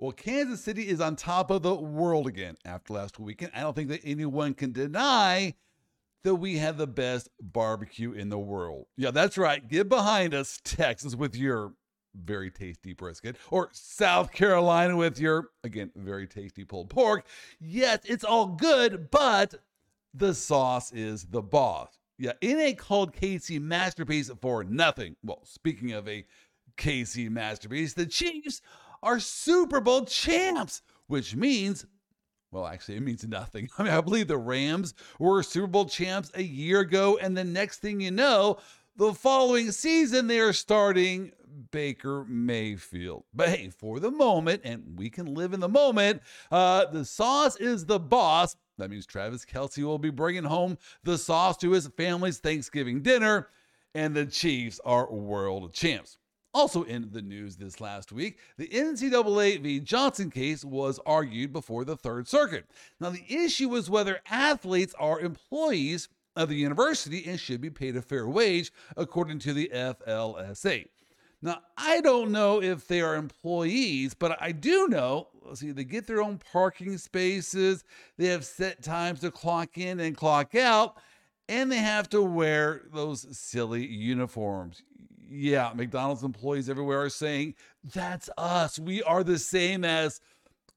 Well, Kansas City is on top of the world again after last weekend. I don't think that anyone can deny that we have the best barbecue in the world. Yeah, that's right. Get behind us, Texas, with your very tasty brisket, or South Carolina with your, again, very tasty pulled pork. Yes, it's all good, but the sauce is the boss. Yeah, it ain't called KC Masterpiece for nothing. Well, speaking of a KC Masterpiece, the Chiefs are Super Bowl champs, which means well, actually, it means nothing. I mean, I believe the Rams were Super Bowl champs a year ago, and the next thing you know, the following season, they are starting Baker Mayfield. But hey, for the moment, and we can live in the moment, uh, the sauce is the boss. That means Travis Kelce will be bringing home the sauce to his family's Thanksgiving dinner, and the Chiefs are world champs. Also in the news this last week, the NCAA v. Johnson case was argued before the Third Circuit. Now, the issue was whether athletes are employees of the university and should be paid a fair wage, according to the FLSA. Now, I don't know if they are employees, but I do know, see, they get their own parking spaces, they have set times to clock in and clock out, and they have to wear those silly uniforms yeah, McDonald's employees everywhere are saying, that's us. We are the same as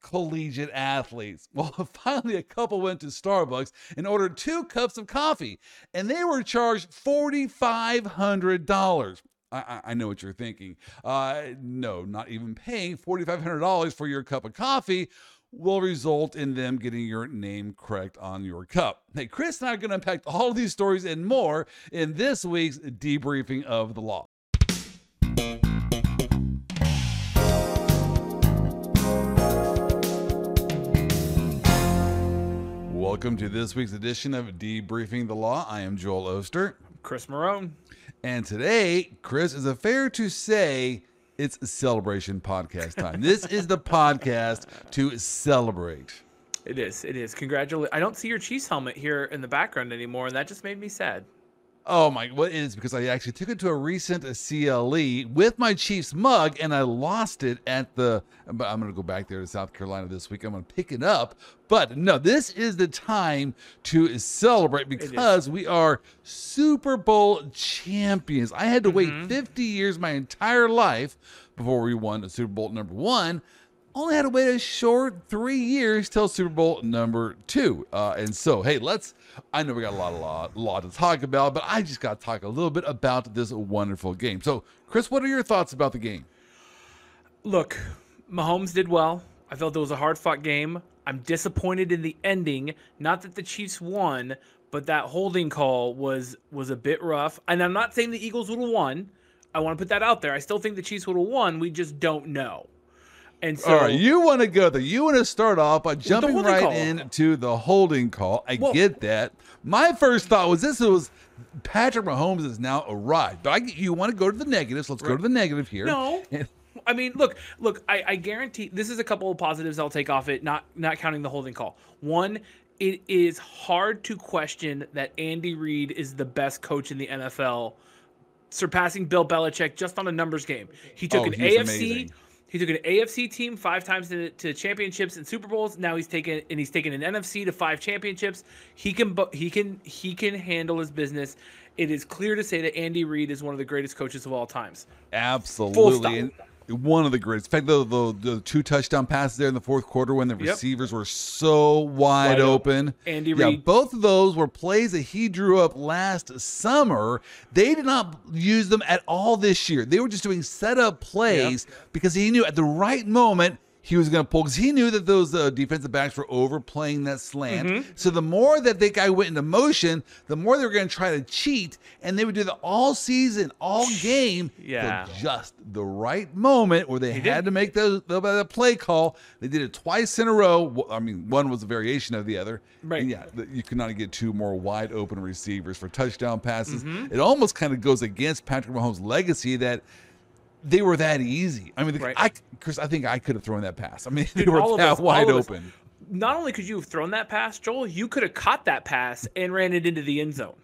collegiate athletes. Well, finally, a couple went to Starbucks and ordered two cups of coffee, and they were charged $4,500. I, I, know what you're thinking. Uh, no, not even paying $4,500 for your cup of coffee will result in them getting your name correct on your cup. Hey, Chris and I are going to unpack all of these stories and more in this week's debriefing of the law. Welcome to this week's edition of Debriefing the Law. I am Joel Oster. Chris Marone. And today, Chris, is it fair to say it's celebration podcast time? this is the podcast to celebrate. It is. It is. Congratulations. I don't see your Chiefs helmet here in the background anymore, and that just made me sad. Oh my! What is because I actually took it to a recent CLE with my Chiefs mug, and I lost it at the. But I'm going to go back there to South Carolina this week. I'm going to pick it up. But no, this is the time to celebrate because we are Super Bowl champions. I had to mm-hmm. wait 50 years, my entire life, before we won a Super Bowl number one only had to wait a short three years till Super Bowl number two. Uh, and so, hey, let's. I know we got a lot, a lot, a lot to talk about, but I just got to talk a little bit about this wonderful game. So, Chris, what are your thoughts about the game? Look, Mahomes did well. I felt it was a hard fought game. I'm disappointed in the ending. Not that the Chiefs won, but that holding call was was a bit rough. And I'm not saying the Eagles would have won. I want to put that out there. I still think the Chiefs would have won. We just don't know. And so, all right, you want to go there. You want to start off by jumping right call. into the holding call. I well, get that. My first thought was this was Patrick Mahomes is now arrived. But I, you want to go to the negatives. Let's right. go to the negative here. No. I mean, look, look. I, I guarantee this is a couple of positives I'll take off it. Not not counting the holding call. One, it is hard to question that Andy Reid is the best coach in the NFL, surpassing Bill Belichick just on a numbers game. He took oh, an AFC. Amazing he took an AFC team five times to, to championships and Super Bowls. Now he's taken and he's taken an NFC to five championships. He can he can he can handle his business. It is clear to say that Andy Reid is one of the greatest coaches of all times. Absolutely one of the greatest. In fact, the, the, the, two touchdown passes there in the fourth quarter when the yep. receivers were so wide, wide open. open. Andy yeah, Reid. both of those were plays that he drew up last summer. They did not use them at all this year. They were just doing setup plays yep. because he knew at the right moment he was going to pull because he knew that those uh, defensive backs were overplaying that slant. Mm-hmm. So the more that that guy went into motion, the more they were going to try to cheat, and they would do that all season, all game. Yeah, just the right moment where they he had did. to make the, the, the play call. They did it twice in a row. I mean, one was a variation of the other. Right. And yeah, you could not get two more wide open receivers for touchdown passes. Mm-hmm. It almost kind of goes against Patrick Mahomes' legacy that they were that easy. I mean, right. I, Chris, I think I could have thrown that pass. I mean, Dude, they were that us, wide open. Us, not only could you have thrown that pass, Joel, you could have caught that pass and ran it into the end zone.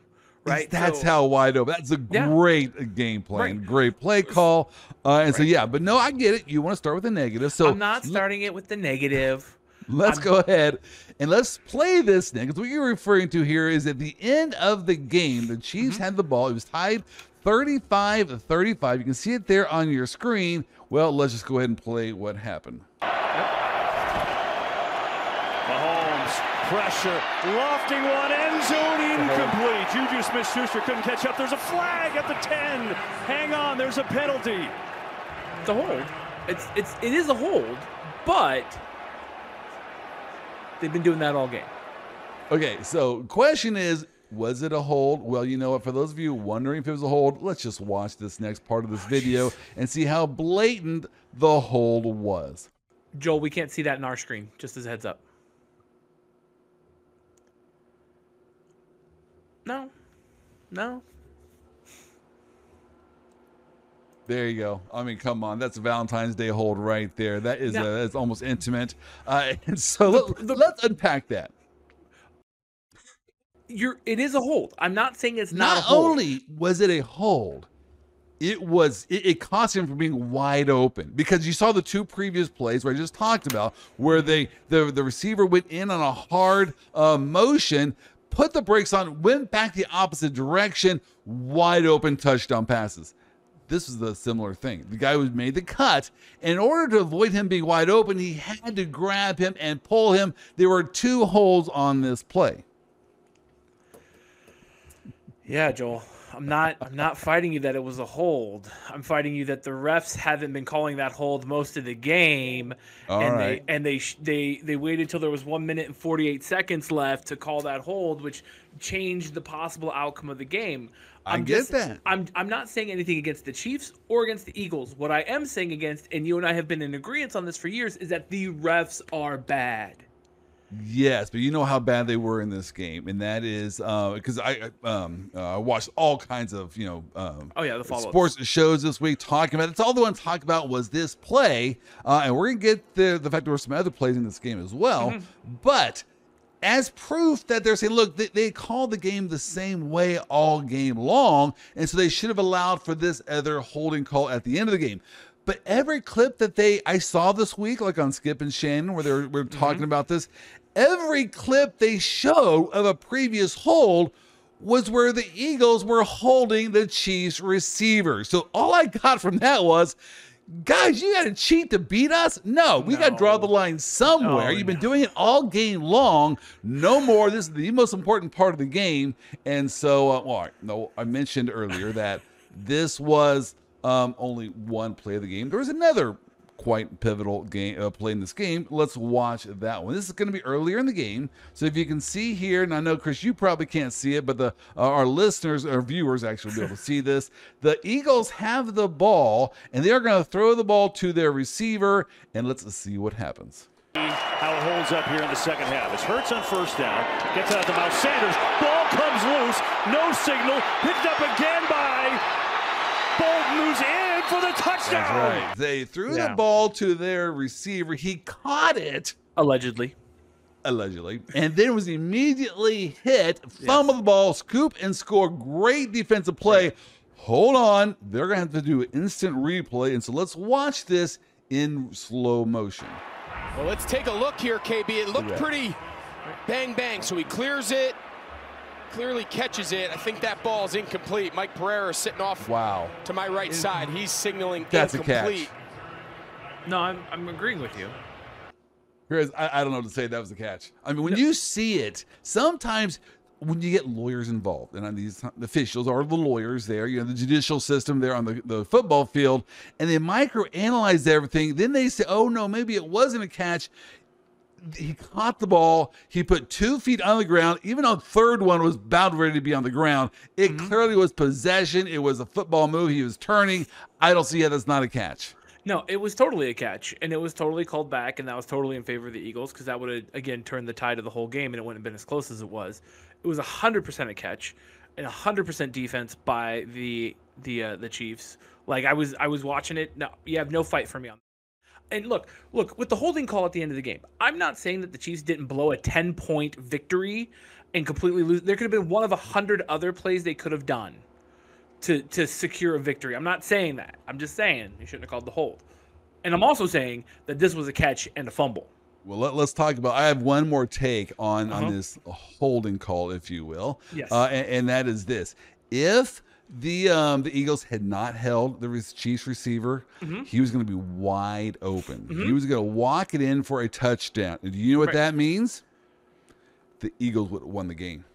right? That's So- how wide open. That's a Yeah. great game plan, Right. great play call. Uh, and so, yeah, but no, I get it. You want to start with the negative. So I'm not starting it with the negative. Let's I'm- go ahead and let's play this thing. Because what you're referring to here is at the end of the game, the Chiefs Mm-hmm. had the ball. It was tied 35 35. You can see it there on your screen. Well, let's just go ahead and play what happened. Mahomes, pressure, lofting one, end zone incomplete. Uh-huh. Juju Smith-Schuster couldn't catch up. There's a flag at the 10. Hang on, there's a penalty. It's a hold. It's it's it is a hold, but they've been doing that all game. Okay, so question is, was it a hold? Well, you know what? For those of you wondering if it was a hold, let's just watch this next part of this video and see how blatant the hold was. Joel, we can't see that in our screen. Just as a heads up. No, no. There you go. I mean, come on, that's a Valentine's Day hold right there. That is uh, that's almost intimate. Uh, and so let, the- let's unpack that. You're. It is a hold. I'm not saying it's not, Not, a hold. only was it a hold, it was it, it cost him from being wide open because you saw the two previous plays where I just talked about where they the the receiver went in on a hard uh, motion, put the brakes on, went back the opposite direction, wide open touchdown passes. This was the similar thing. The guy was made the cut. In order to avoid him being wide open, he had to grab him and pull him. There were two holes on this play. Yeah, Joel. I'm not I'm not fighting you that it was a hold. I'm fighting you that the refs haven't been calling that hold most of the game. All and right. they and they they they waited till there was 1 minute and 48 seconds left to call that hold which changed the possible outcome of the game. I I'm get just- that. I'm I'm not saying anything against the Chiefs or against the Eagles. What I am saying against and you and I have been in agreement on this for years is that the refs are bad. Yes, but you know how bad they were in this game, and that is because I I, um, uh, I watched all kinds of you know um, Oh yeah, the follow sports shows this week talking about. It's all the one talk about was this play, uh, and we're gonna get the the fact there were some other plays in this game as well, but. As proof that they're saying, look, they, they called the game the same way all game long, and so they should have allowed for this other holding call at the end of the game. But every clip that they I saw this week, like on Skip and Shannon, where they were, were talking about this, every clip they showed of a previous hold was where the Eagles were holding the Chiefs receiver. So all I got from that was, guys, you got to cheat to beat us? No, we got to draw the line somewhere. No, You've been no. doing it all game long. No more. This is the most important part of the game. And so, uh, well, no, I mentioned earlier that this was um, only one play of the game. There was another quite pivotal game uh, play in this game. Let's watch that one. This is going to be earlier in the game. So if you can see here, and I know Chris, you probably can't see it, but the uh, our listeners, our viewers, actually will be able to see this. The Eagles have the ball, and they are going to throw the ball to their receiver, and let's see what happens. How it holds up here in the second half. It's Hurts on first down. Gets out to Miles Sanders. Ball comes loose. No signal. Picked up again by Bolton, who's in for the touchdown. They threw the ball to their receiver. He caught it. allegedly. allegedly, and then was immediately hit, fumble the ball, scoop and score. Great defensive play. Hold on, they're gonna have to do an instant replay, and so let's watch this in slow motion. Well, let's take a look here, KB. It looked Yeah. pretty bang bang. So he clears it, clearly catches it. I think that ball is incomplete. Mike Pereira sitting off Wow, to my right side. He's signaling That's a incomplete. catch. No, I'm I'm agreeing with you. Here's I, I don't know what to say. That was a catch. I mean, when you see it, sometimes when you get lawyers involved, and these officials are the lawyers there, you know, the judicial system there on the, the football field, and they microanalyze everything. Then they say, oh no, maybe it wasn't a catch. He caught the ball. He put two feet on the ground. Even though the third one was bound ready to be on the ground, it clearly was possession. It was a football move. He was turning. I don't see how that's not a catch. No, it was totally a catch, and it was totally called back, and that was totally in favor of the Eagles because that would have again turned the tide of the whole game, and it wouldn't have been as close as it was. It was hundred percent a catch, and hundred percent defense by the the uh, the Chiefs. Like I was I was watching it. No, you have no fight for me on. And look, look with the holding call at the end of the game. I'm not saying that the Chiefs didn't blow a ten point victory and completely lose. There could have been one of a hundred other plays they could have done to to secure a victory. I'm not saying that. I'm just saying you shouldn't have called the hold. And I'm also saying that this was a catch and a fumble. Well, let, us talk about. I have one more take on Uh-huh. on this holding call, if you will. Yes. Uh, and, and that is this: if the um, the Eagles had not held the Chiefs receiver, Mm-hmm. he was going to be wide open. He was going to walk it in for a touchdown. Do you know what Right. that means? The Eagles would have won the game.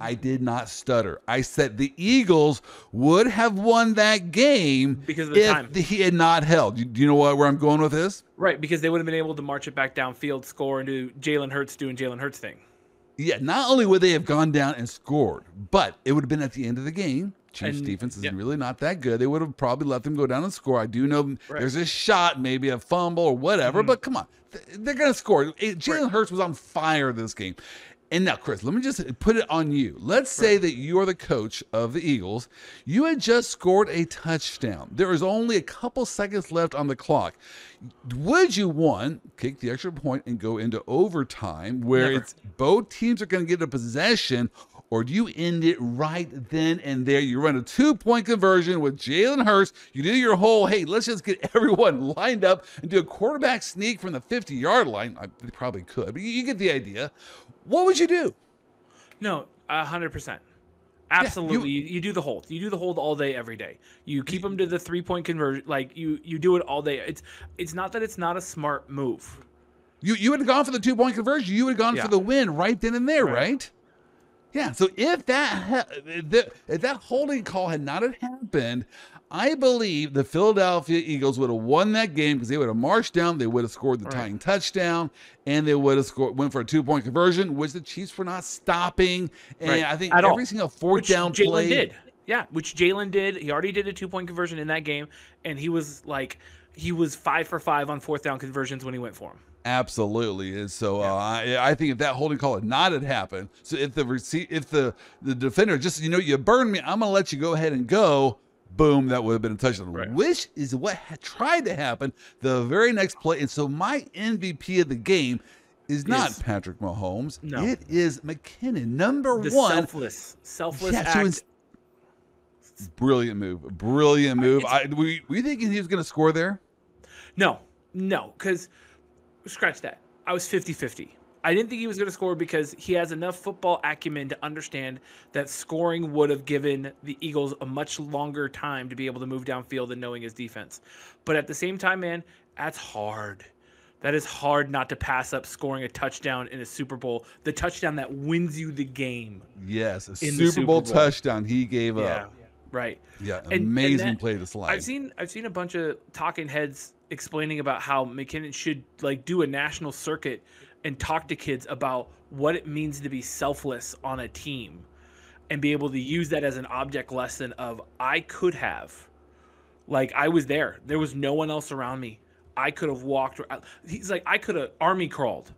I did not stutter. I said the Eagles would have won that game Because of the if time. he had not held. You- Do you know what, where I'm going with this? Right, because they would have been able to march it back downfield, score, and do Jalen Hurts doing Jalen Hurts thing. Yeah, not only would they have gone down and scored, but it would have been at the end of the game. Chiefs And- defense is yeah. really not that good. They would have probably let them go down and score. I do know Right. Mm-hmm. there's a shot, maybe a fumble or whatever, but come on, they're going to score. Jalen Hurts was on fire this game. And now, Chris, let me just put it on you. Let's say that you are the coach of the Eagles. You had just scored a touchdown. There is only a couple seconds left on the clock. Would you one kick the extra point and go into overtime where Never. it's both teams are going to get a possession, or do you end it right then and there? You run a two point conversion with Jalen Hurts. You do your whole, hey, let's just get everyone lined up and do a quarterback sneak from the 50 yard line. I they probably could, but you, you get the idea. What would you do? No, a hundred percent. Absolutely, you, you do the hold. You do the hold all day, every day. You keep them to the three point conversion. Like you, you do it all day. It's, it's not that it's not a smart move. You you would have gone for the two point conversion. You would have gone Yeah. for the win right then and there, right? Right. Yeah. So if that if that holding call had not happened, I believe the Philadelphia Eagles would have won that game because they would have marched down, they would have scored the Right. tying touchdown, and they would have scored went for a two point conversion, which the Chiefs were not stopping. And Right. I think At all. single fourth Which down Jalen play did. Yeah, which Jalen did. He already did a two point conversion in that game, and he was like, he was five for five on fourth down conversions when he went for him. Absolutely. And so uh, I, I think if that holding call had not had happened, so if the receipt, if the the defender just you know you burned me, I'm gonna let you go ahead and go. Boom, that would have been a touchdown. Right. Which is what had tried to happen the very next play. And so my MVP of the game is not Is- Patrick Mahomes. No. It is McKinnon, number The one. selfless, selfless Yeah, so act. it's- Brilliant move. Brilliant move. I, we we thinking he was gonna score there? No, no, because scratch that. I was 50 50. I didn't think he was going to score because he has enough football acumen to understand that scoring would have given the Eagles a much longer time to be able to move downfield and knowing his defense. But at the same time, man, that's hard. That is hard not to pass up scoring a touchdown in a Super Bowl, the touchdown that wins you the game. Yes, a the Super Bowl Bowl. touchdown he gave Yeah, up. right. Yeah, and amazing that- play to slide. I've seen I've seen a bunch of talking heads explaining about how McKinnon should like do a national circuit and talk to kids about what it means to be selfless on a team and be able to use that as an object lesson of I could have like I was there. There was no one else around me. I could have walked he's like I could have army crawled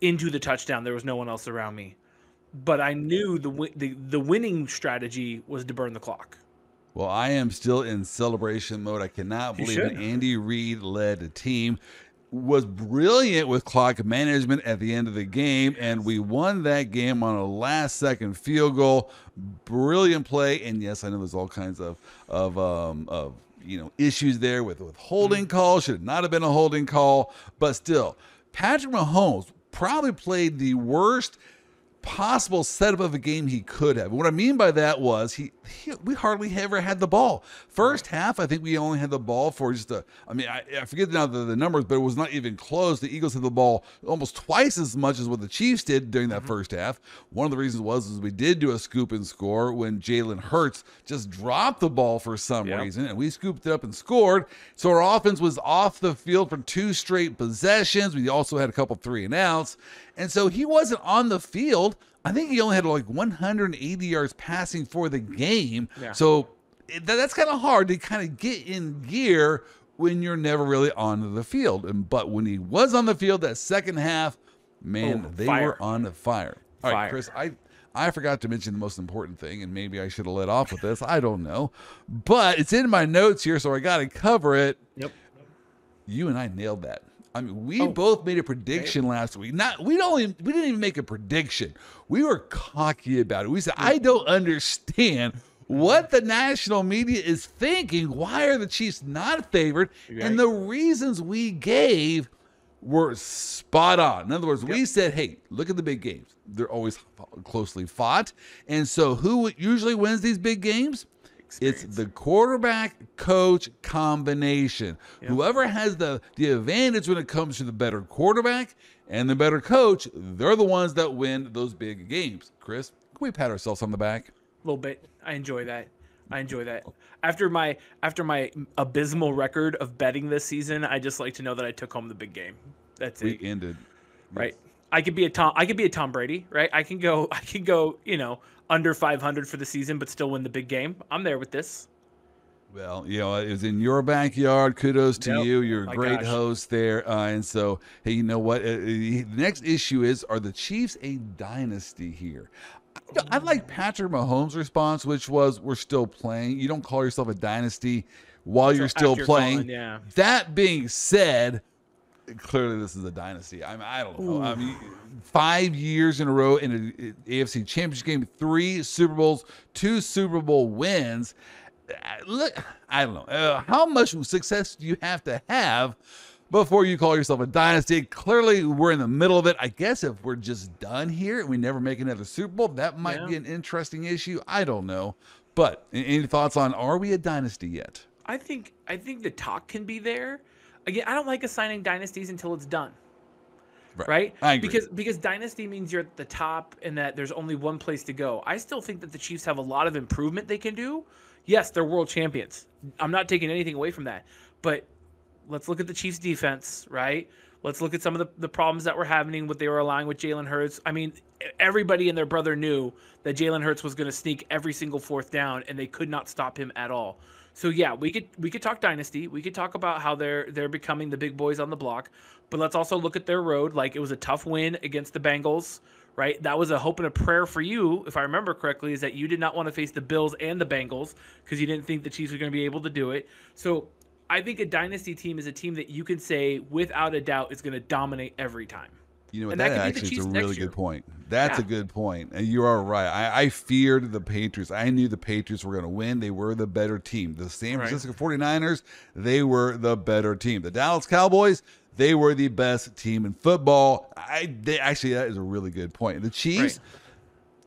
into the touchdown. There was no one else around me. But I knew the the, the winning strategy was to burn the clock. Well, I am still in celebration mode. I cannot believe should. Andy Reid led a team was brilliant with clock management at the end of the game, and we won that game on a last second field goal. Brilliant play, and yes, I know there's all kinds of of um, of you know issues there with with holding calls. Should not have been a holding call, but still, Patrick Mahomes probably played the worst possible setup of a game he could have. What I mean by that was he, he we hardly ever had the ball. First half, I think we only had the ball for just a. I mean, I, I forget now the, the numbers, but it was not even close. The Eagles had the ball almost twice as much as what the Chiefs did during that mm-hmm. first half. One of the reasons was is we did do a scoop and score when Jalen Hurts just dropped the ball for some Yep. reason, and we scooped it up and scored. So our offense was off the field for two straight possessions. We also had a couple three and outs. And so he wasn't on the field. I think he only had like 180 yards passing for the game. Yeah. So that, that's kind of hard to kind of get in gear when you're never really on the field. And but when he was on the field that second half, man, Oh, they fire. were on fire. All right, Fire. Chris, I I forgot to mention the most important thing, and maybe I should have let off with this. I don't know, but it's in my notes here, so I got to cover it. Yep. You and I nailed that. I mean, we Oh. both made a prediction last week. Not we don't even, we didn't even make a prediction. We were cocky about it. We said, I mm. don't understand what the national media is thinking. Why are the Chiefs not favored? Right. And the reasons we gave were spot on. In other words, we said, hey, look at the big games. They're always closely fought. And so who usually wins these big games? It's the quarterback coach combination. Whoever has the, the advantage when it comes to the better quarterback and the better coach, they're the ones that win those big games. Chris, can we pat ourselves on the back? A little bit. I enjoy that. I enjoy that. After my after my abysmal record of betting this season, I just like to know that I took home the big game. That's it. Week ended. right? I could be a Tom. I could be a Tom Brady, right? I can go. I can go. You know, under 500 for the season, but still win the big game. I'm there with this. Well, you know, it was in your backyard. Kudos to Yep. you. You're a My great gosh. host there. Uh, and so, hey, you know what? Uh, uh, the next issue is Are the Chiefs a dynasty here? I, I like Patrick Mahomes' response, which was, We're still playing. You don't call yourself a dynasty while you're still playing. gone, yeah. That being said, clearly this is a dynasty. I mean, I don't know. I mean, five years in a row in an AFC Championship game, three Super Bowls, two Super Bowl wins. Uh, Look, I don't know. Uh, how much success do you have to have before you call yourself a dynasty? Clearly, we're in the middle of it. I guess if we're just done here and we never make another Super Bowl, that might Yeah. be an interesting issue. I don't know. But any thoughts on are we a dynasty yet? I think. I think the talk can be there. Again, I don't like assigning dynasties until it's done. Right. I agree. Because because dynasty means you're at the top and that there's only one place to go. I still think that the Chiefs have a lot of improvement they can do. Yes, they're world champions. I'm not taking anything away from that. But let's look at the Chiefs defense, right? Let's look at some of the, the problems that were happening, what they were allowing with Jalen Hurts. I mean, everybody and their brother knew that Jalen Hurts was going to sneak every single fourth down, and they could not stop him at all. So yeah, we could we could talk dynasty. We could talk about how they're they're becoming the big boys on the block. But let's also look at their road. Like it was a tough win against the Bengals, right? That was a hope and a prayer for you, if I remember correctly, is that you did not want to face the Bills and the Bengals because you didn't think the Chiefs were going to be able to do it. So I think a dynasty team is a team that you can say without a doubt is going to dominate every time. You know what? And That, that could be the actually is a really year. good point. That's a good point. And you are right. I, I feared the Patriots. I knew the Patriots were going to win. They were the better team. The San Right. Francisco 49ers, they were the better team. The Dallas Cowboys, they were the best team in football. I they, actually that is a really good point. The Chiefs,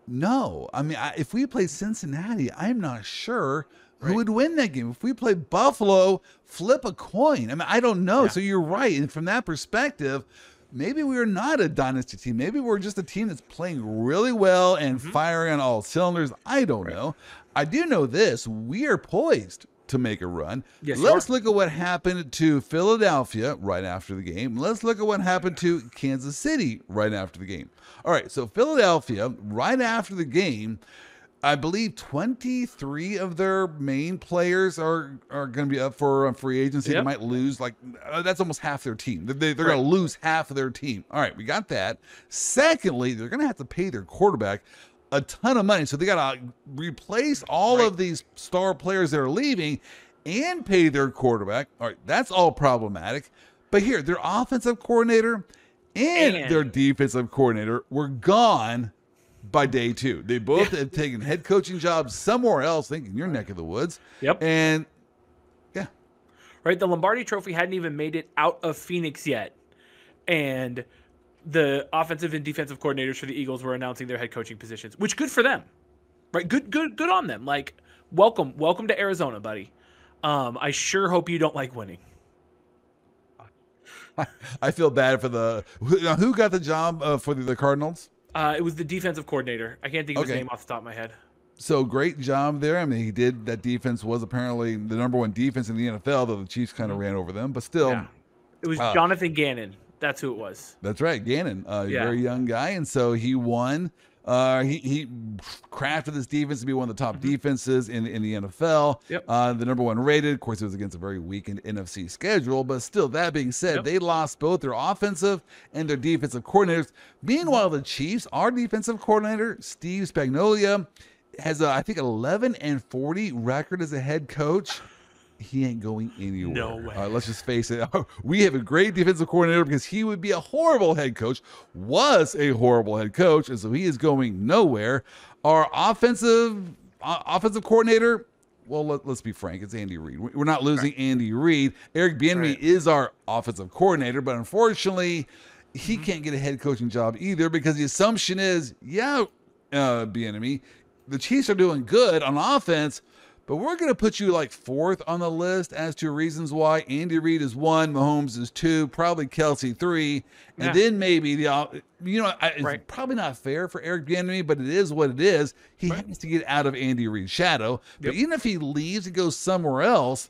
no. I mean, I, if we played Cincinnati, I'm not sure who would win that game. If we played Buffalo, flip a coin. I mean, I don't know. So you're right. And from that perspective, maybe we are not a dynasty team. Maybe we're just a team that's playing really well and Mm-hmm. firing on all cylinders. I don't know. I do know this. We are poised to make a run. Yes, Let's look at what happened to Philadelphia right after the game. Let's look at what happened to Kansas City right after the game. All right, so Philadelphia, right after the game, I believe 23 of their main players are are going to be up for uh, free agency. They might lose like uh, that's almost half their team. They, they're going to lose half of their team. All right, we got that. Secondly, they're going to have to pay their quarterback a ton of money, so they got to replace all of these star players that are leaving and pay their quarterback. All right, that's all problematic. But here, their offensive coordinator and, And- their defensive coordinator were gone by day two. They both have taken head coaching jobs somewhere else, thinking your neck of the woods. Yep. And yeah, right? The Lombardi Trophy hadn't even made it out of Phoenix yet, and the offensive and defensive coordinators for the Eagles were announcing their head coaching positions, which good for them, right? Good, good, good on them. Like, welcome, welcome to Arizona, buddy. Um, I sure hope you don't like winning. I feel bad for the who, who got the job uh, for the, the Cardinals. Uh, it was the defensive coordinator. I can't think of his name off the top of my head. So great job there. I mean, he did. That defense was apparently the number one defense in the NFL, though the Chiefs kind of ran over them. But still, Mm-hmm. Yeah. It was uh, Jonathan Gannon. That's who it was. That's right, Gannon, uh, Yeah. very young guy, and so he won. Uh, he he crafted this defense to be one of the top defenses in in the NFL. Mm-hmm. Yep. Uh, the number one rated. Of course, it was against a very weakened NFC schedule, but still. That being said, Yep. they lost both their offensive and their defensive coordinators. Meanwhile, the Chiefs, our defensive coordinator Steve Spagnuolo, has a, I think 11 and 40 record as a head coach. He ain't going anywhere. No way. Uh, let's just face it. We have a great defensive coordinator because he would be a horrible head coach, was a horrible head coach, and so he is going nowhere. Our offensive uh, offensive coordinator, well, let, us be frank, it's Andy Reid. We're not losing right. Andy Reid. Eric Bieniemy right. is our offensive coordinator, but unfortunately, he mm-hmm. can't get a head coaching job either because the assumption is, yeah, uh, Bieniemy, the Chiefs are doing good on offense but we're going to put you like fourth on the list as to reasons why. Andy Reid is one, Mahomes is two, probably Kelce three, and yeah. then maybe the you know it's right. probably not fair for Eric Bieniemy, but it is what it is. He right. has to get out of Andy Reid's shadow. But even if he leaves and goes somewhere else,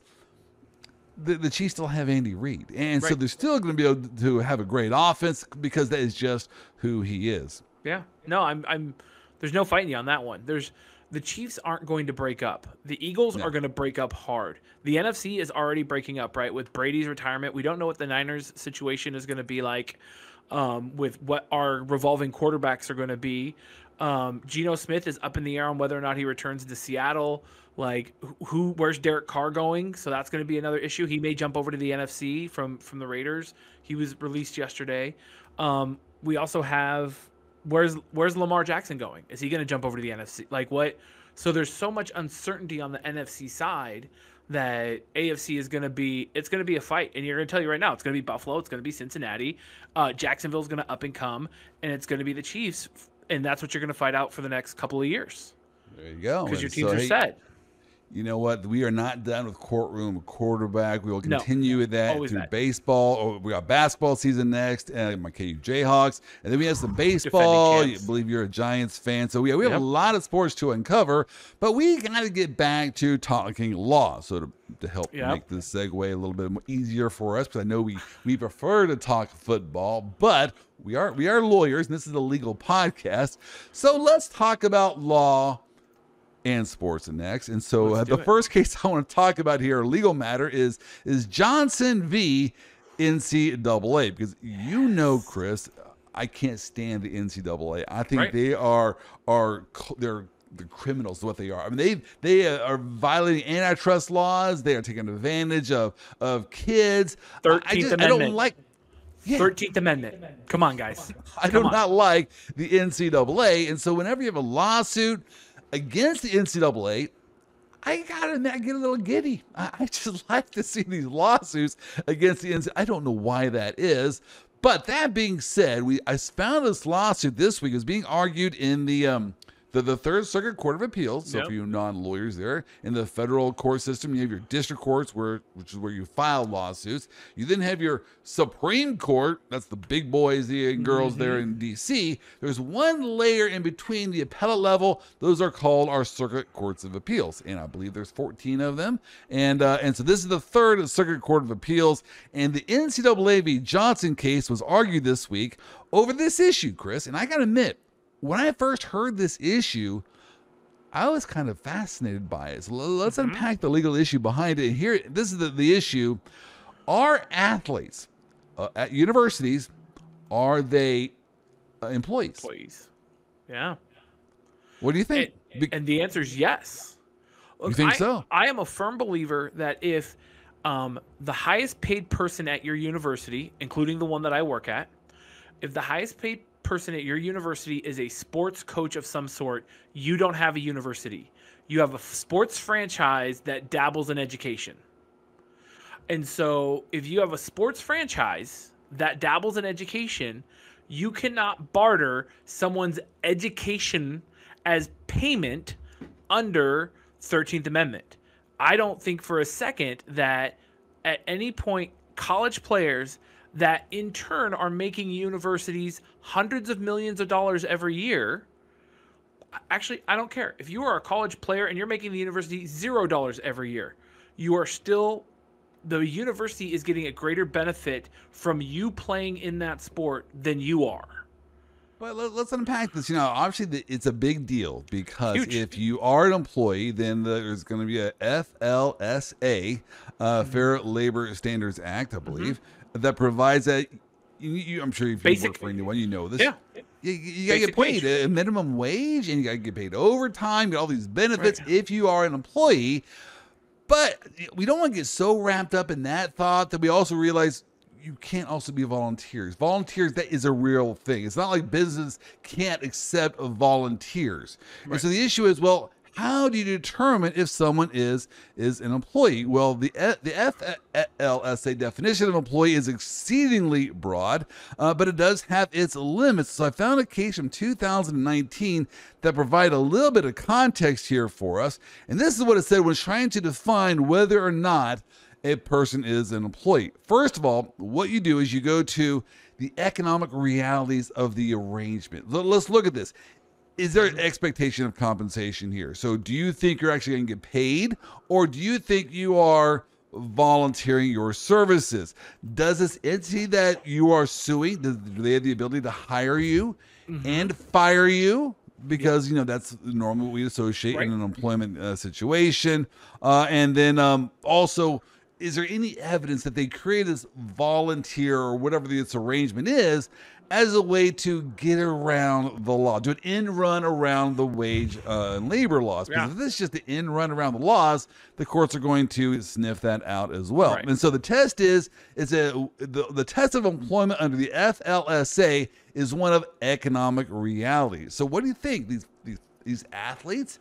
the, the Chiefs still have Andy Reid, and right. so they're still going to be able to have a great offense because that is just who he is. Yeah, no, I'm I'm. There's no fighting you on that one. There's the Chiefs aren't going to break up. The Eagles no. are going to break up hard. The NFC is already breaking up, right? With Brady's retirement, we don't know what the Niners situation is going to be like. Um, with what our revolving quarterbacks are going to be. Um, Geno Smith is up in the air on whether or not he returns to Seattle. Like who, where's Derek Carr going? So that's going to be another issue. He may jump over to the NFC from from the Raiders. He was released yesterday. Um, we also have where's where's Lamar Jackson going? Is he going to jump over to the NFC? Like what? So there's so much uncertainty on the NFC side that AFC is going to be it's going to be a fight, and you're going to tell you right now it's going to be Buffalo, it's going to be Cincinnati, uh, Jacksonville's going to up and come, and it's going to be the Chiefs, and that's what you're going to fight out for the next couple of years. There you go. Because your teams so, are hey, set you know what? We are not done with courtroom quarterback. We will continue no, with that through that. baseball. Oh, we got basketball season next, and my KU Jayhawks, and then we have some baseball. I believe you're a Giants fan, so yeah, we have yep. a lot of sports to uncover. But we got to get back to talking law, so to, to help yep. make this segue a little bit easier for us, because I know we we prefer to talk football, but we are we are lawyers, and this is a legal podcast. So let's talk about law and sports and next. And so uh, the it. first case I want to talk about here, legal matter, is is Johnson v. NCAA because you know, Chris, I can't stand the NCAA. I think right. they are are they're the criminals what they are. I mean, they they are violating antitrust laws. They are taking advantage of of kids. Thirteenth Amendment. I don't like. Thirteenth yeah. Amendment. Come on, guys. I do not like the NCAA, and so whenever you have a lawsuit against the NCAA, I gotta admit, I get a little giddy. I, I just like to see these lawsuits against the NCAA. I don't know why that is. But that being said, we I found this lawsuit this week is being argued in the um, the, the Third Circuit Court of Appeals. So yep. for you non-lawyers there, in the federal court system, you have your district courts, where which is where you file lawsuits. You then have your Supreme Court. That's the big boys and girls mm-hmm. there in D.C. There's one layer in between the appellate level. Those are called our Circuit Courts of Appeals, and I believe there's 14 of them. And uh, and so this is the Third Circuit Court of Appeals, and the NCAA v. Johnson case was argued this week over this issue, Chris. And I got to admit when I first heard this issue, I was kind of fascinated by it. So let's mm-hmm. unpack the legal issue behind it. Here, this is the, the issue: Are athletes uh, at universities are they uh, employees? Employees. Yeah. What do you think? And, Be- and the answer is yes. Look, you think I, so? I am a firm believer that if um, the highest paid person at your university, including the one that I work at, if the highest paid person at your university is a sports coach of some sort, you don't have a university. You have a sports franchise that dabbles in education. And so, if you have a sports franchise that dabbles in education, you cannot barter someone's education as payment under 13th Amendment. I don't think for a second that at any point college players that in turn are making universities hundreds of millions of dollars every year. Actually, I don't care. If you are a college player and you're making the university zero dollars every year, you are still, the university is getting a greater benefit from you playing in that sport than you are. But let's unpack this. You know, obviously, it's a big deal because Huge. if you are an employee, then there's going to be a FLSA, uh, mm-hmm. Fair Labor Standards Act, I believe. Mm-hmm that provides that. You, you, I'm sure if you Basic, work for anyone, you know this. Yeah. You, you gotta get paid wage. a minimum wage, and you gotta get paid overtime, get all these benefits right. if you are an employee. But we don't want to get so wrapped up in that thought that we also realize you can't also be volunteers. Volunteers, that is a real thing. It's not like business can't accept volunteers. Right. And so the issue is, well, how do you determine if someone is is an employee? Well, the the FLSA definition of employee is exceedingly broad, uh, but it does have its limits. So I found a case from 2019 that provide a little bit of context here for us, and this is what it said when trying to define whether or not a person is an employee. First of all, what you do is you go to the economic realities of the arrangement. Let's look at this is there an expectation of compensation here? So, do you think you're actually going to get paid, or do you think you are volunteering your services? Does this entity that you are suing, do they have the ability to hire you mm-hmm. and fire you? Because you know that's normally what we associate right. in an employment uh, situation, uh, and then um, also, is there any evidence that they create this volunteer or whatever this arrangement is as a way to get around the law, do an in run around the wage uh, and labor laws. Because yeah. if this is just the in run around the laws, the courts are going to sniff that out as well. Right. And so the test is is a the, the test of employment under the FLSA is one of economic reality. So what do you think these these, these athletes?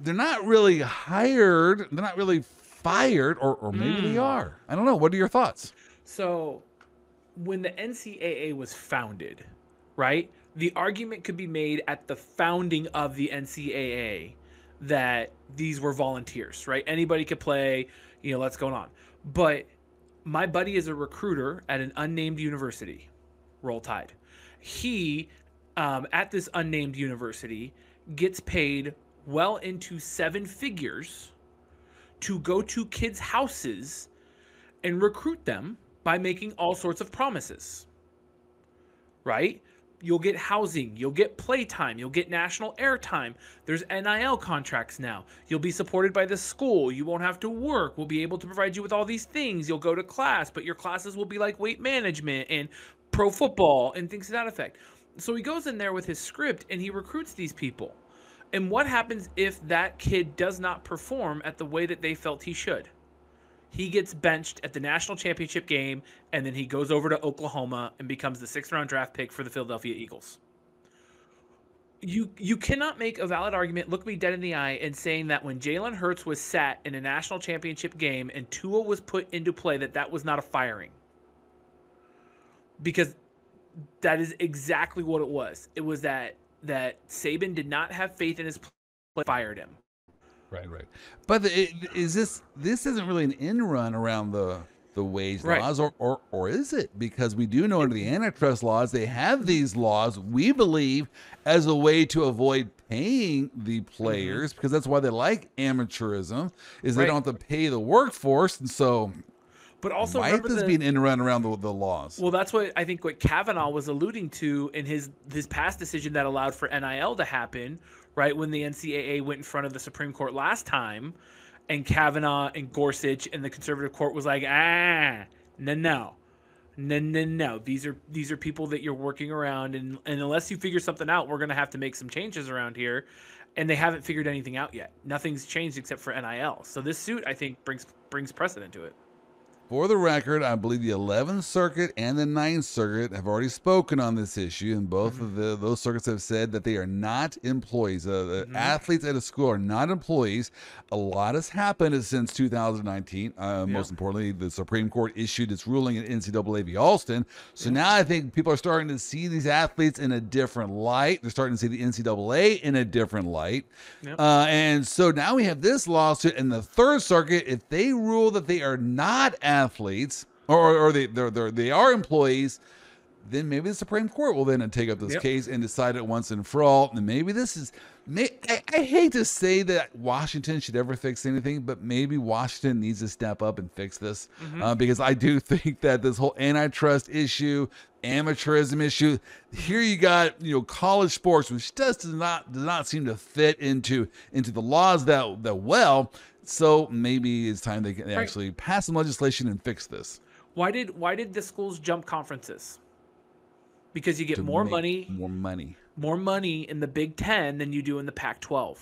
They're not really hired. They're not really fired, or or maybe mm. they are. I don't know. What are your thoughts? So when the NCAA was founded, right? The argument could be made at the founding of the NCAA that these were volunteers, right? Anybody could play, you know, let's go on. But my buddy is a recruiter at an unnamed university, Roll Tide. He, um, at this unnamed university, gets paid well into seven figures to go to kids' houses and recruit them by making all sorts of promises. Right? You'll get housing, you'll get playtime, you'll get national airtime. There's NIL contracts now. You'll be supported by the school. You won't have to work. We'll be able to provide you with all these things. You'll go to class, but your classes will be like weight management and pro football and things to that effect. So he goes in there with his script and he recruits these people. And what happens if that kid does not perform at the way that they felt he should? He gets benched at the national championship game, and then he goes over to Oklahoma and becomes the sixth round draft pick for the Philadelphia Eagles. You you cannot make a valid argument, look me dead in the eye, and saying that when Jalen Hurts was sat in a national championship game and Tua was put into play, that that was not a firing. Because that is exactly what it was. It was that that Saban did not have faith in his play, fired him. Right, right. But the, is this this isn't really an in run around the the wage right. laws, or, or or is it? Because we do know under the antitrust laws they have these laws. We believe as a way to avoid paying the mm-hmm. players mm-hmm. because that's why they like amateurism is they don't have to pay the workforce, and so. But also, might this the, be an in run around the, the laws? Well, that's what I think. What Kavanaugh was alluding to in his his past decision that allowed for NIL to happen right? When the NCAA went in front of the Supreme Court last time, and Kavanaugh and Gorsuch and the conservative court was like, ah, no, no, no, no, no. These are these are people that you're working around, and and unless you figure something out, we're gonna have to make some changes around here. And they haven't figured anything out yet. Nothing's changed except for NIL. So this suit, I think, brings brings precedent to it. For the record, I believe the 11th Circuit and the 9th Circuit have already spoken on this issue, and both mm-hmm. of the, those circuits have said that they are not employees. Uh, the mm-hmm. athletes at a school are not employees. A lot has happened since 2019. Uh, yeah. Most importantly, the Supreme Court issued its ruling in NCAA v. Alston. So yeah. now I think people are starting to see these athletes in a different light. They're starting to see the NCAA in a different light. Yep. Uh, and so now we have this lawsuit, in the Third Circuit, if they rule that they are not athletes, athletes or, or they they're, they're, they are employees, then maybe the Supreme Court will then take up this yep. case and decide it once and for all. And maybe this is, may, I, I, hate to say that Washington should ever fix anything, but maybe Washington needs to step up and fix this mm-hmm. uh, because I do think that this whole antitrust issue, amateurism issue, here you got you know college sports, which just does not does not seem to fit into into the laws that that well. So maybe it's time they can right. actually pass some legislation and fix this. Why did why did the schools jump conferences? Because you get to more money, more money, more money in the Big Ten than you do in the Pac-12.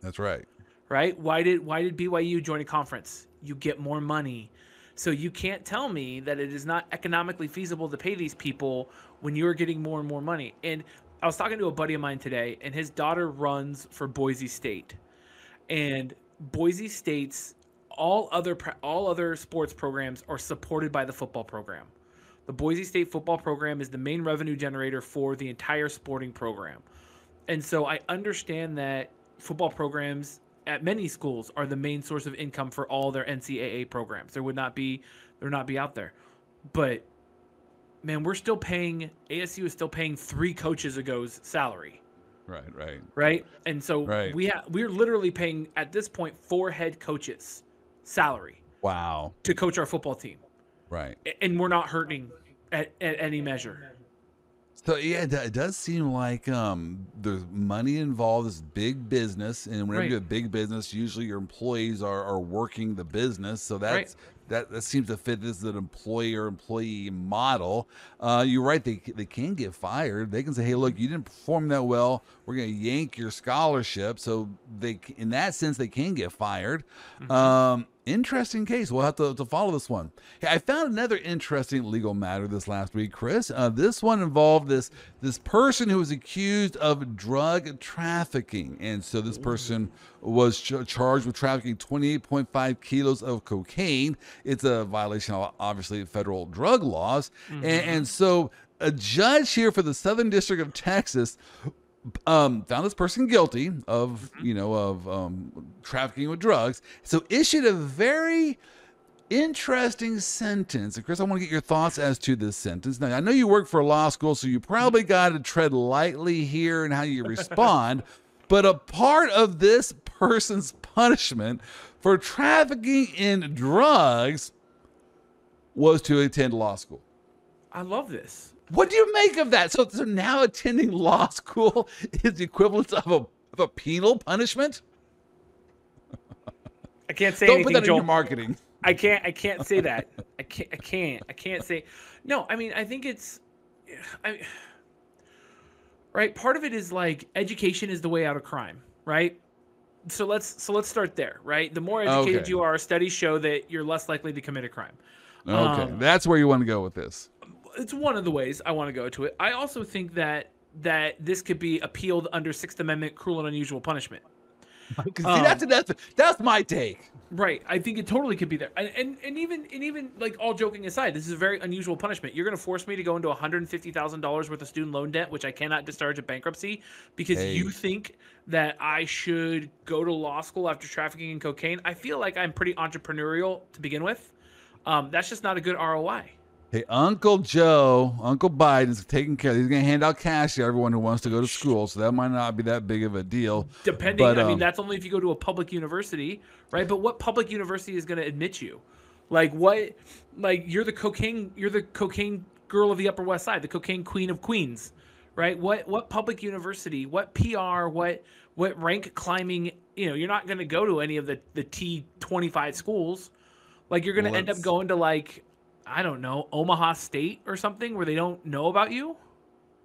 That's right. right? Why did why did BYU join a conference? You get more money. So you can't tell me that it is not economically feasible to pay these people when you're getting more and more money. And I was talking to a buddy of mine today, and his daughter runs for Boise State, and Boise State's all other all other sports programs are supported by the football program. The Boise State football program is the main revenue generator for the entire sporting program. And so I understand that football programs at many schools are the main source of income for all their NCAA programs. There would not be there would not be out there. But man, we're still paying ASU is still paying three coaches ago's salary. Right, right. Right? And so Right. we ha- we're literally paying at this point four head coaches salary Wow. to coach our football team. Right. And we're not hurting at, at any measure. So yeah, it, does seem like um, there's money involved. This big business, and whenever Right. you have big business, usually your employees are, are working the business. So that's that that seems to fit this is an employer employee model. Uh, you're right; they they can get fired. They can say, "Hey, look, you didn't perform that well. We're going to yank your scholarship." So they, in that sense, they can get fired. Um, interesting case. We'll have to, to follow this one. Hey, I found another interesting legal matter this last week, Chris. Uh, this one involved this this person who was accused of drug trafficking, and so this person was ch- charged with trafficking 28.5 kilos of cocaine. It's a violation of obviously federal drug laws, and, and so a judge here for the Southern District of Texas um, found this person guilty of you know of um, trafficking with drugs. So issued a very interesting sentence. And Chris, I want to get your thoughts as to this sentence. Now I know you work for law school, so you probably got to tread lightly here in how you respond. but a part of this person's punishment for trafficking in drugs was to attend law school. I love this. What do you make of that? So, so now attending law school is the equivalent of a, of a penal punishment? I can't say Don't anything, put that in your marketing. I can't. I can't say that. I can't. I can't. I can't say. No. I mean, I think it's. I. Right. Part of it is like education is the way out of crime. Right. So let's so let's start there. Right. The more educated Okay. you are, studies show that you're less likely to commit a crime. Okay, Um, that's where you want to go with this. It's one of the ways I want to go to it. I also think that that this could be appealed under Sixth Amendment cruel and unusual punishment. See, um, that's, that's that's my take. Right. I think it totally could be there. And, and and even and even like all joking aside, this is a very unusual punishment. You're going to force me to go into $150,000 worth of student loan debt, which I cannot discharge at bankruptcy because Hey. you think that I should go to law school after trafficking in cocaine. I feel like I'm pretty entrepreneurial to begin with. Um, that's just not a good ROI. Hey, Uncle Joe, Uncle Biden's taking care. He's going to hand out cash to everyone who wants to go to school, so that might not be that big of a deal. Depending, But, I mean, um, that's only if you go to a public university, right? But what public university is going to admit you? Like what? Like you're the cocaine, you're the cocaine girl of the Upper West Side, the cocaine queen of Queens, right? What what public university? What PR? What what rank climbing? You know, you're not going to go to any of the the T twenty five schools. Like you're going to Well, end up going to like I don't know Omaha State or something where they don't know about you.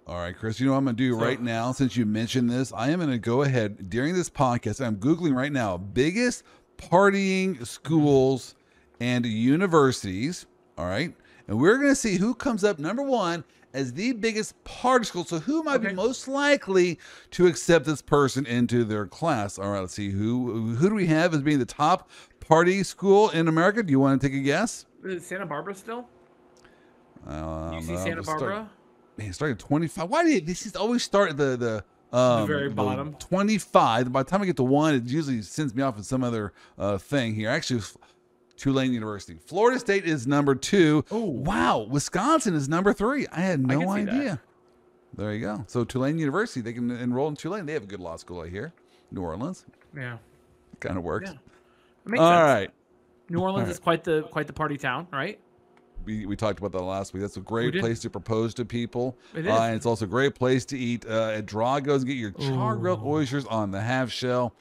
All right, Chris, you know what I'm going to do So- right now since you mentioned this? I am going to go ahead during this podcast. I'm Googling right now biggest partying schools and universities. All right. And we're going to see who comes up number one as the biggest party school. So, who might be most likely to accept this person into their class? All right, let's see. Who, who do we have as being the top party school in America? Do you want to take a guess? Is it Santa Barbara still? Um, You see uh, Santa let's start- Barbara? Man, starting at 25. Why did this is always start at the the um, very bottom. 25. By the time I get to one, it usually sends me off in some other uh, thing here. Actually, Tulane University. Florida State is number two. Oh. wow. Wisconsin is number three. I had no that. idea. There you go. So Tulane University, they can enroll in Tulane. They have a good law school out here. New Orleans. Yeah. Kind of works. Yeah. All sense. right. New Orleans All is quite the quite the party town, right? we, we talked about that last week. That's a great place to propose to people. It Uh, and it's also a great place to eat uh, at Drago's and get your char grilled oysters on the half shell.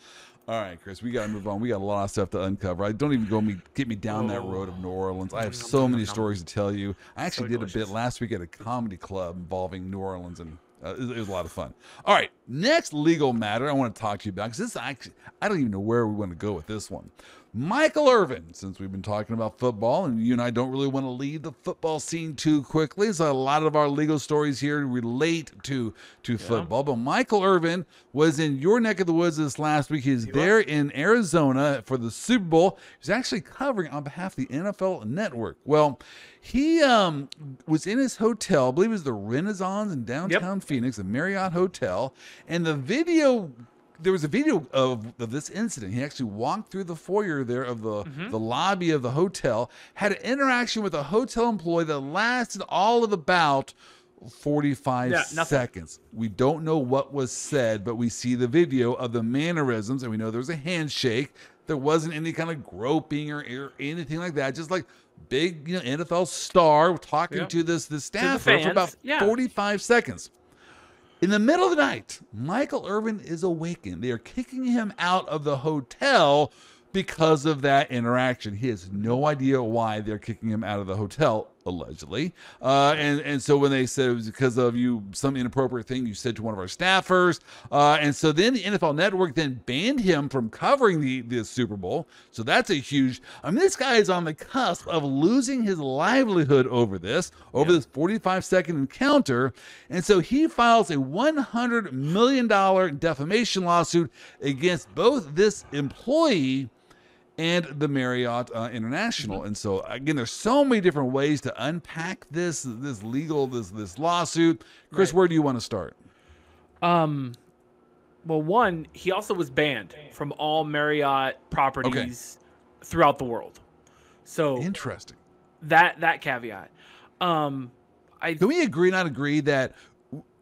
All right, Chris, we got to move on. We got a lot of stuff to uncover. I don't even go me get me down that road of New Orleans. I have so many stories to tell you. I actually did a bit last week at a comedy club involving New Orleans, and Uh, it, it was a lot of fun. All right, next legal matter I want to talk to you about because this actually I don't even know where we want to go with this one. Michael Irvin, since we've been talking about football, and you and I don't really want to leave the football scene too quickly, so a lot of our legal stories here relate to to football. But Michael Irvin was in your neck of the woods this last week. He's there in Arizona for the Super Bowl. He's actually covering on behalf of the NFL Network. Well, he um, was in his hotel, I believe it was the Renaissance in downtown Phoenix, the Marriott Hotel, and the video there was a video of, of this incident. He actually walked through the foyer there of the, the lobby of the hotel, had an interaction with a hotel employee that lasted all of about 45 Yeah, seconds. We don't know what was said, but we see the video of the mannerisms, and we know there was a handshake. There wasn't any kind of groping or, or anything like that. Just like big, you know, NFL star talking to this this staffer for about yeah. 45 seconds. In the middle of the night, Michael Irvin is awakened. They are kicking him out of the hotel because of that interaction. He has no idea why they're kicking him out of the hotel, allegedly. Uh, and, and so when they said it was because of you, some inappropriate thing you said to one of our staffers. Uh, and so then the NFL network then banned him from covering the, the Super Bowl. So that's a huge, I mean, this guy is on the cusp of losing his livelihood over this, over this 45 second encounter. And so he files a $100 million defamation lawsuit against both this employee and the Marriott uh, International. And so again, there's so many different ways to unpack this this legal this this lawsuit. Chris, where do you want to start? Um, well, one, he also was banned from all Marriott properties throughout the world. So Interesting. that that caveat. Um, I Can we agree not agree that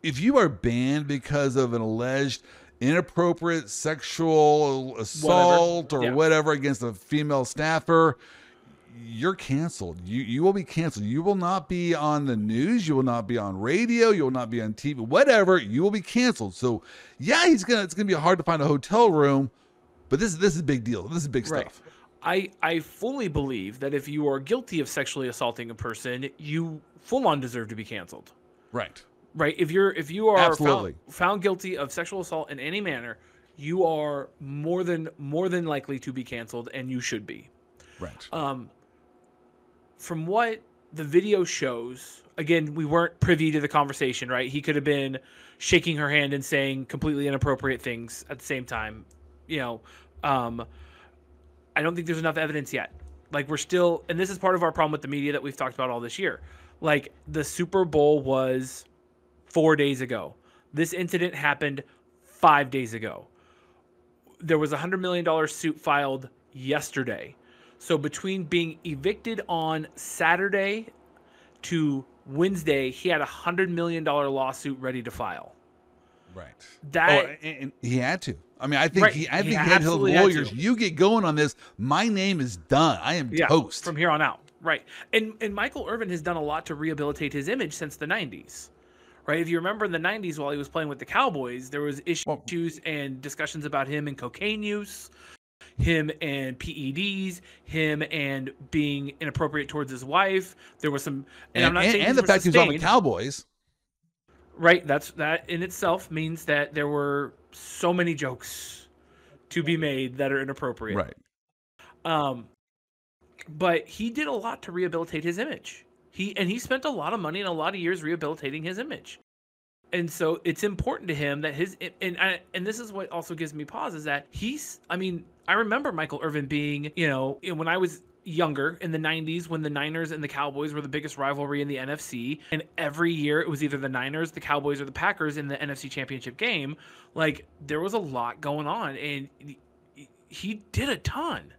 if you are banned because of an alleged inappropriate sexual assault or Yeah. whatever against a female staffer, you're canceled. You you will be canceled. You will not be on the news. You will not be on radio. You will not be on TV. Whatever. You will be canceled. So yeah, he's gonna. It's gonna be hard to find a hotel room, but this this is a big deal. This is big Right. stuff. I I fully believe that if you are guilty of sexually assaulting a person, you full on deserve to be canceled. Right. Right? If you're if you are Absolutely. found, found guilty of sexual assault in any manner, you are more than more than likely to be canceled and you should be. Right. Um from what the video shows, again, we weren't privy to the conversation, right? He could have been shaking her hand and saying completely inappropriate things at the same time. You know, um, I don't think there's enough evidence yet. Like we're still, and this is part of our problem with the media that we've talked about all this year. Like the Super Bowl was four days ago. This incident happened five days ago. There was a hundred million dollar suit filed yesterday. So between being evicted on Saturday to Wednesday, he had a hundred million dollar lawsuit ready to file. Right. That oh, and, and he had to. I mean, I think Right, he. I he think he had to tell the absolutely had lawyers, to. "You get going on this. My name is done. I am yeah, toast." from here on out. Right. And and Michael Irvin has done a lot to rehabilitate his image since the 90s. Right? If you remember in the 90s while he was playing with the Cowboys, there was Well- issues and discussions about him and cocaine use, him and PEDs, him and being inappropriate towards his wife. There was some and, and, I'm not and- saying and the fact he was on the. Cowboys. Right. That's that in itself means that there were so many jokes to be made that are inappropriate. Right. Um, but he did a lot to rehabilitate his image. He and he spent a lot of money and a lot of years rehabilitating his image. And so it's important to him that his and and this is what also gives me pause is that he's I mean I remember Michael Irvin being you know when I was younger in the 90s when the Niners and the Cowboys were the biggest rivalry in the NFC and every year it was either the Niners, the Cowboys or the Packers in the NFC Championship game like there was a lot going on and he did a ton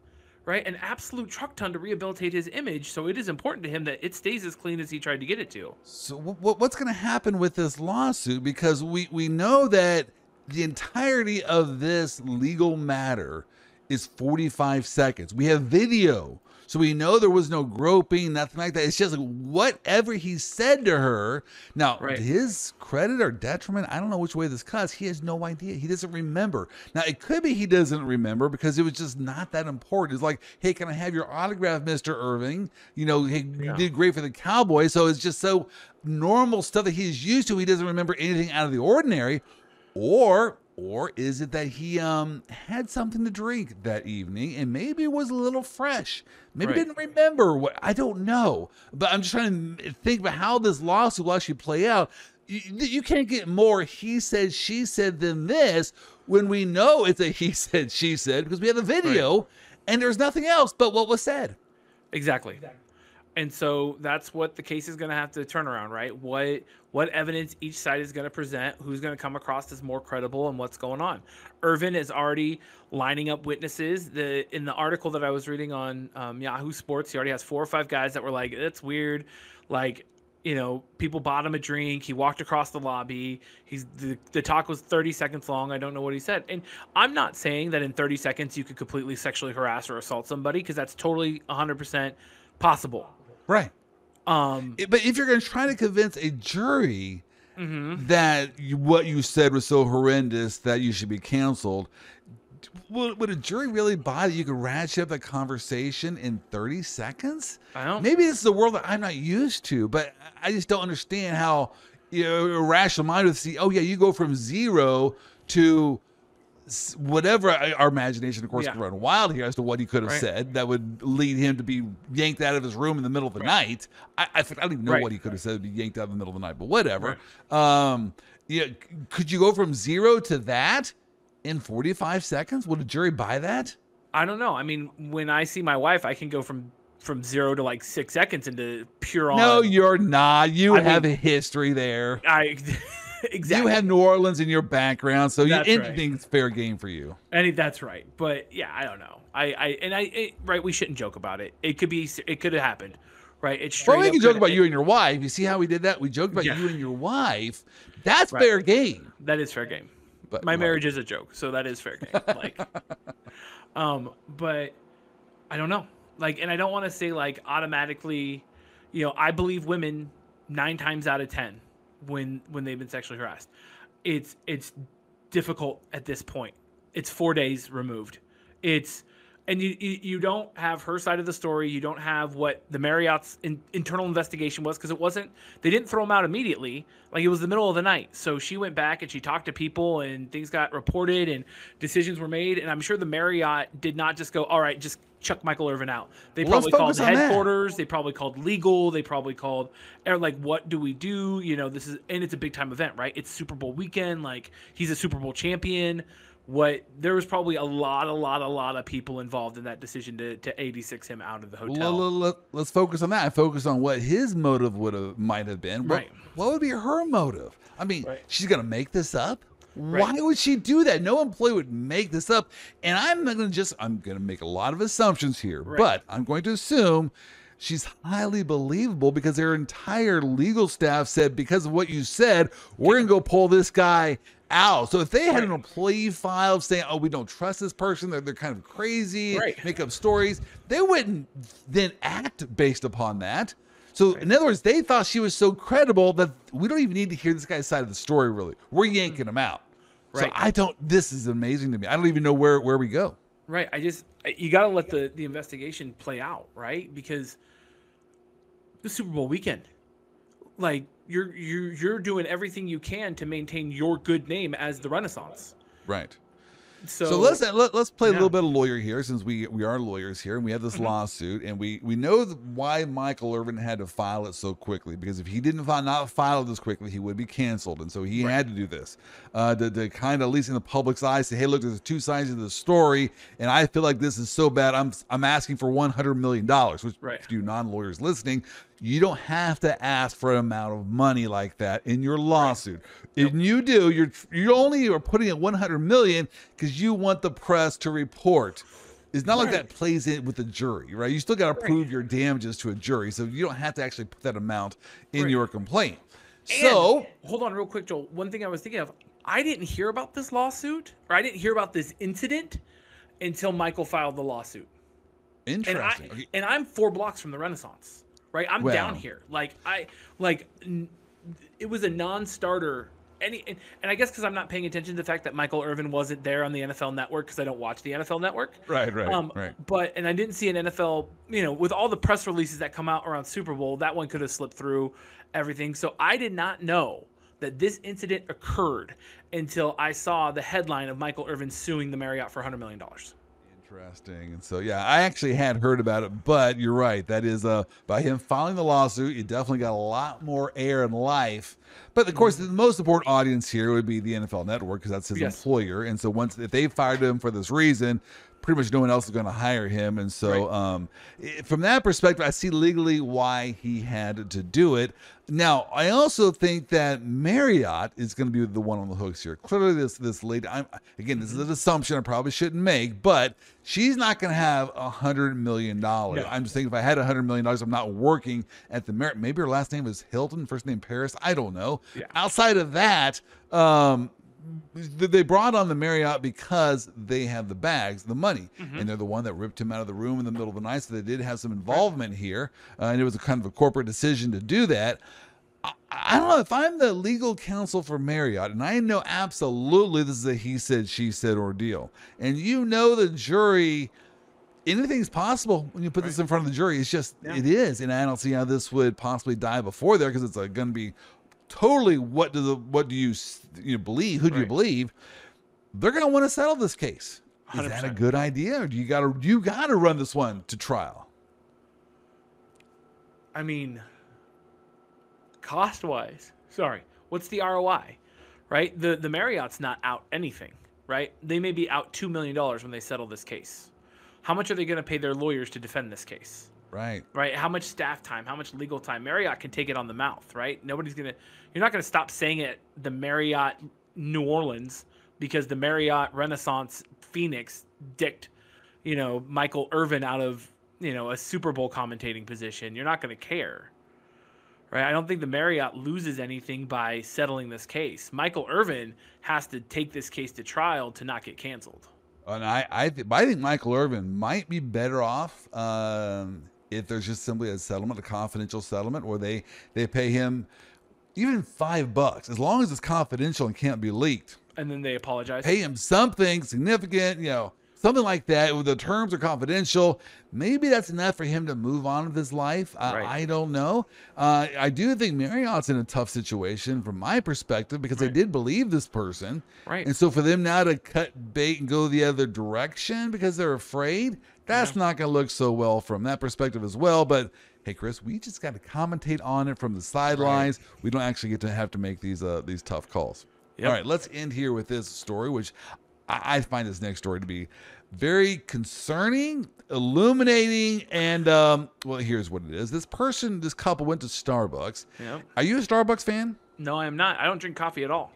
right? An absolute truck ton to rehabilitate his image. So it is important to him that it stays as clean as he tried to get it to. So what, what's going to happen with this lawsuit? Because we we know that the entirety of this legal matter is 45 seconds. We have video So we know there was no groping, nothing like that. It's just like whatever he said to her. Now, Right. his credit or detriment, I don't know which way this cuts. He has no idea. He doesn't remember. Now, it could be he doesn't remember because it was just not that important. It's like, hey, can I have your autograph, Mr. Irving? You know, hey, you Yeah. did great for the Cowboys. So it's just so normal stuff that he's used to. He doesn't remember anything out of the ordinary. Or or is it that he um had something to drink that evening and maybe it was a little fresh? Maybe Right. didn't remember what I don't know. But I'm just trying to think about how this lawsuit will actually play out. You, you can't get more he said she said than this when we know it's a he said she said because we have the video and there's nothing else but what was said. Exactly. And so that's what the case is going to have to turn around, right? What what evidence each side is going to present, who's going to come across as more credible, and what's going on. Irvin is already lining up witnesses. The in the article that I was reading on um, Yahoo Sports, he already has four or five guys that were like, "That's weird," like. You know, people bought him a drink. He walked across the lobby. He's the, the talk was 30 seconds long. I don't know what he said. And I'm not saying that in 30 seconds you could completely sexually harass or assault somebody because that's totally 100% possible. Right. Um, But if you're going to try to convince a jury mhm. that you, what you said was so horrendous that you should be canceled. Would, would a jury really buy that you could ratchet up a conversation in 30 seconds? I don't. Maybe this is a world that I'm not used to, but I just don't understand how you know, a rational mind would see, oh, yeah, you go from zero to whatever our imagination, of course, Yeah. can run wild here as to what he could have Right. said that would lead him to be yanked out of his room in the middle of the night. I, I, I don't even know Right. what he could have said to be yanked out in the middle of the night, but whatever. Um, yeah, could you go from zero to that in 45 seconds? Would a jury buy that? I don't know. I mean, when I see my wife, I can go from from zero to like six seconds into pure on. No, you're not. You I have mean- a history there. I exactly. You have New Orleans in your background, so you, That's right. anything's fair game for you. And that's right. But yeah, I don't know. I, I and I it, right. We shouldn't joke about it. It could be. It could have happened. Right. It's straight. Well, we can joke about it- you and your wife. You see how we did that? We joked about Yeah. you and your wife. That's Right. fair game. That is fair game. But my right. marriage is a joke, so that is fair game. Like, um, but I don't know. Like, and I don't want to say like automatically, you know, I believe women nine times out of ten when when they've been sexually harassed. It's it's difficult at this point. It's four days removed. It's and you you, don't have her side of the story. You don't have what the Marriott's in, internal investigation was because it wasn't. They didn't throw him out immediately. Like it was the middle of the night. So she went back and she talked to people and things got reported and decisions were made. And I'm sure the Marriott did not just go, all right, just chuck Michael Irvin out. They Well, probably called focus that. headquarters. They probably called legal. They probably called or like, what do we do? You know, this is and it's a big time event, right? It's Super Bowl weekend. Like he's a Super Bowl champion. What there was probably a lot, a lot, a lot of people involved in that decision to to 86 him out of the hotel. Let, us focus on that. I focus on what his motive would have might have been. What, Right. what would be her motive? I mean, Right. she's gonna make this up. Right. Why would she do that? No employee would make this up. And I'm not gonna just I'm gonna make a lot of assumptions here, Right. but I'm going to assume she's highly believable because their entire legal staff said, because of what you said, we're gonna go pull this guy out. So if they had an employee file saying, "Oh, we don't trust this person," they're, they're kind of crazy, Right. make up stories, they wouldn't then act based upon that. So in other words, they thought she was so credible that we don't even need to hear this guy's side of the story. Really, we're yanking him out. So I don't. This is amazing to me. I don't even know where where we go. Right. I just you got to let the the investigation play out, right? Because the Super Bowl weekend, like you're you're you're doing everything you can to maintain your good name as the Renaissance. Right. So, So, let's let, let's play a little bit of lawyer here, since we we are lawyers here, and we have this lawsuit, and we we know why Michael Irvin had to file it so quickly. Because if he didn't file, not file this quickly, he would be canceled, and so he had to do this uh, to, to kind of, at least in the public's eyes, say, "Hey, look, there's two sides of the story, and I feel like this is so bad. I'm I'm asking for 100 million dollars." Which, Right. to you non-lawyers listening, you don't have to ask for an amount of money like that in your lawsuit. If you do, you're you only are putting in 100 million because you want the press to report. It's not like that plays in with the jury, right? You still got to prove your damages to a jury, so you don't have to actually put that amount in Right. your complaint. And- So, hold on, real quick, Joel. One thing I was thinking of, I didn't hear about this lawsuit, or I didn't hear about this incident until Michael filed the lawsuit. Interesting. And, I, Okay. I'm four blocks from the Renaissance, right? I'm Well. down here. Like I like n- it was a non-starter. Any and, and I guess because I'm not paying attention to the fact that Michael Irvin wasn't there on the NFL Network because I don't watch the NFL Network. Right, right, Um, right. But and I didn't see an NFL. You know, with all the press releases that come out around Super Bowl, that one could have slipped through everything. So I did not know that this incident occurred until I saw the headline of Michael Irvin suing the Marriott for 100 million dollars. Interesting. And so, yeah, I actually had heard about it, but you're right. That is uh, by him filing the lawsuit, you definitely got a lot more air and life. But of course, the most important audience here would be the NFL Network because that's his Yes. employer. And so, once if they fired him for this reason, pretty much no one else is going to hire him. And so, Right. um, from that perspective, I see legally why he had to do it. Now, I also think that Marriott is going to be the one on the hooks here. Clearly, this this lady. I'm again, this is an assumption I probably shouldn't make, but she's not going to have a hundred million dollars. No. I'm just thinking if I had a hundred million dollars, I'm not working at the Marriott. Maybe her last name is Hilton, first name Paris. I don't know. Yeah. Outside of that, um, they brought on the Marriott because they have the bags, the money, Mm-hmm. and they're the one that ripped him out of the room in the middle of the night. So they did have some involvement here, uh, and it was a kind of a corporate decision to do that. I, I don't know if I'm the legal counsel for Marriott, and I know absolutely this is a he said, she said ordeal, and you know the jury. Anything's possible when you put this in front of the jury. It's just Yeah. it is, and I don't see how this would possibly die before there because it's uh, going to be totally what do the what do you you know, believe? Who do you believe? They're going to want to settle this case. Is that a good idea, or do you got to you got to run this one to trial? I mean, cost wise, sorry, what's the ROI? Right? The the Marriott's not out anything, right? They may be out two million dollars when they settle this case. How much are they going to pay their lawyers to defend this case? Right. Right? How much staff time? How much legal time? Marriott can take it on the mouth, right? Nobody's gonna. You're not gonna stop saying it. The Marriott New Orleans because the Marriott Renaissance Phoenix dicked, you know, Michael Irvin out of you know a Super Bowl commentating position. You're not gonna care, right? I don't think the Marriott loses anything by settling this case. Michael Irvin has to take this case to trial to not get canceled. And I, I, th- I think Michael Irvin might be better off um, if there's just simply a settlement, a confidential settlement, where they they pay him even five bucks, as long as it's confidential and can't be leaked. And then they apologize. Pay him something significant, you know, something like that. The terms are confidential. Maybe that's enough for him to move on with his life. I, Right. I don't know. Uh, I do think Marriott's in a tough situation from my perspective because they did believe this person. Right. And so for them now to cut bait and go the other direction because they're afraid, that's not going to look so well from that perspective as well. But hey, Chris, we just got to commentate on it from the sidelines. We don't actually get to have to make these uh, these tough calls. Yep. All right, let's end here with this story, which I, I find this next story to be very concerning, illuminating, and um, well, here's what it is. This person, this couple went to Starbucks. Yep. Are you a Starbucks fan? No, I am not. I don't drink coffee at all.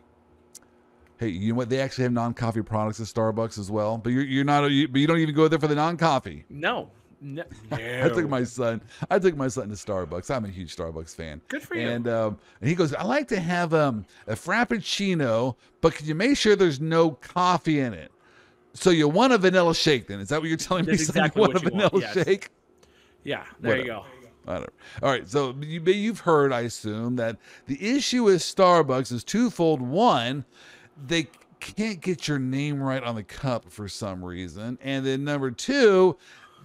Hey, you know what? They actually have non-coffee products at Starbucks as well. But you're you're not. You, but you don't even go there for the non-coffee. No. No. I took my son. I took my son to Starbucks. I'm a huge Starbucks fan. Good for you. And um, and he goes, I like to have um a frappuccino, but can you make sure there's no coffee in it? So you want a vanilla shake? Then is that what you're telling me? That's son? exactly you want what a vanilla want, yes. shake? Yeah, there you go. Whatever. All right. So you, you've heard, I assume, that the issue with Starbucks is twofold. One, they can't get your name right on the cup for some reason, and then number two,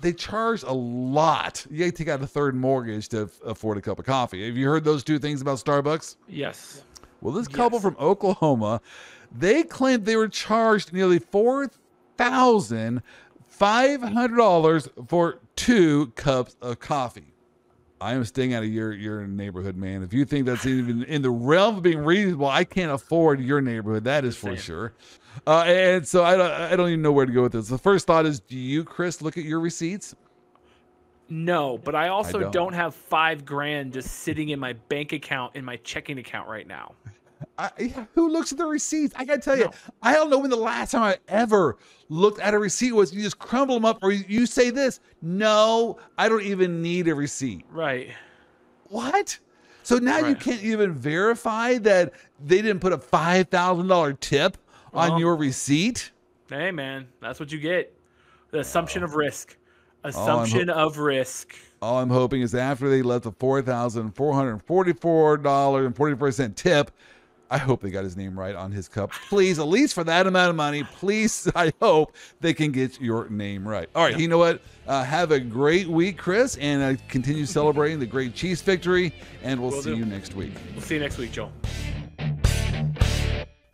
they charge a lot. You got to take out a third mortgage to afford a cup of coffee. Have you heard those two things about Starbucks? Yes. Well, this couple Yes. from Oklahoma, they claimed they were charged nearly four thousand five hundred dollars for two cups of coffee. I am staying out of your your neighborhood, man. If you think that's even in the realm of being reasonable, I can't afford your neighborhood. That is for Same. sure. Uh, and so I don't, I don't even know where to go with this. The first thought is, do you, Chris, look at your receipts? No, but I also don't. don't. have five grand just sitting in my bank account in my checking account right now. I, who looks at the receipts? I gotta tell you, No. I don't know when the last time I ever looked at a receipt was. You just crumble them up, or you, you say this. No, I don't even need a receipt. Right. What? So now you can't even verify that they didn't put a five thousand dollar tip on uh-huh. your receipt. Hey man, that's what you get. The assumption of risk. Assumption ho- of risk. All I'm hoping is after they left the four thousand four hundred forty-four dollar and forty-four cent tip, I hope they got his name right on his cup. Please, at least for that amount of money, please, I hope they can get your name right. All right, you know what? Uh, have a great week, Chris, and uh, continue celebrating the great Chiefs victory. And we'll Will see do. you next week. We'll see you next week, Joel.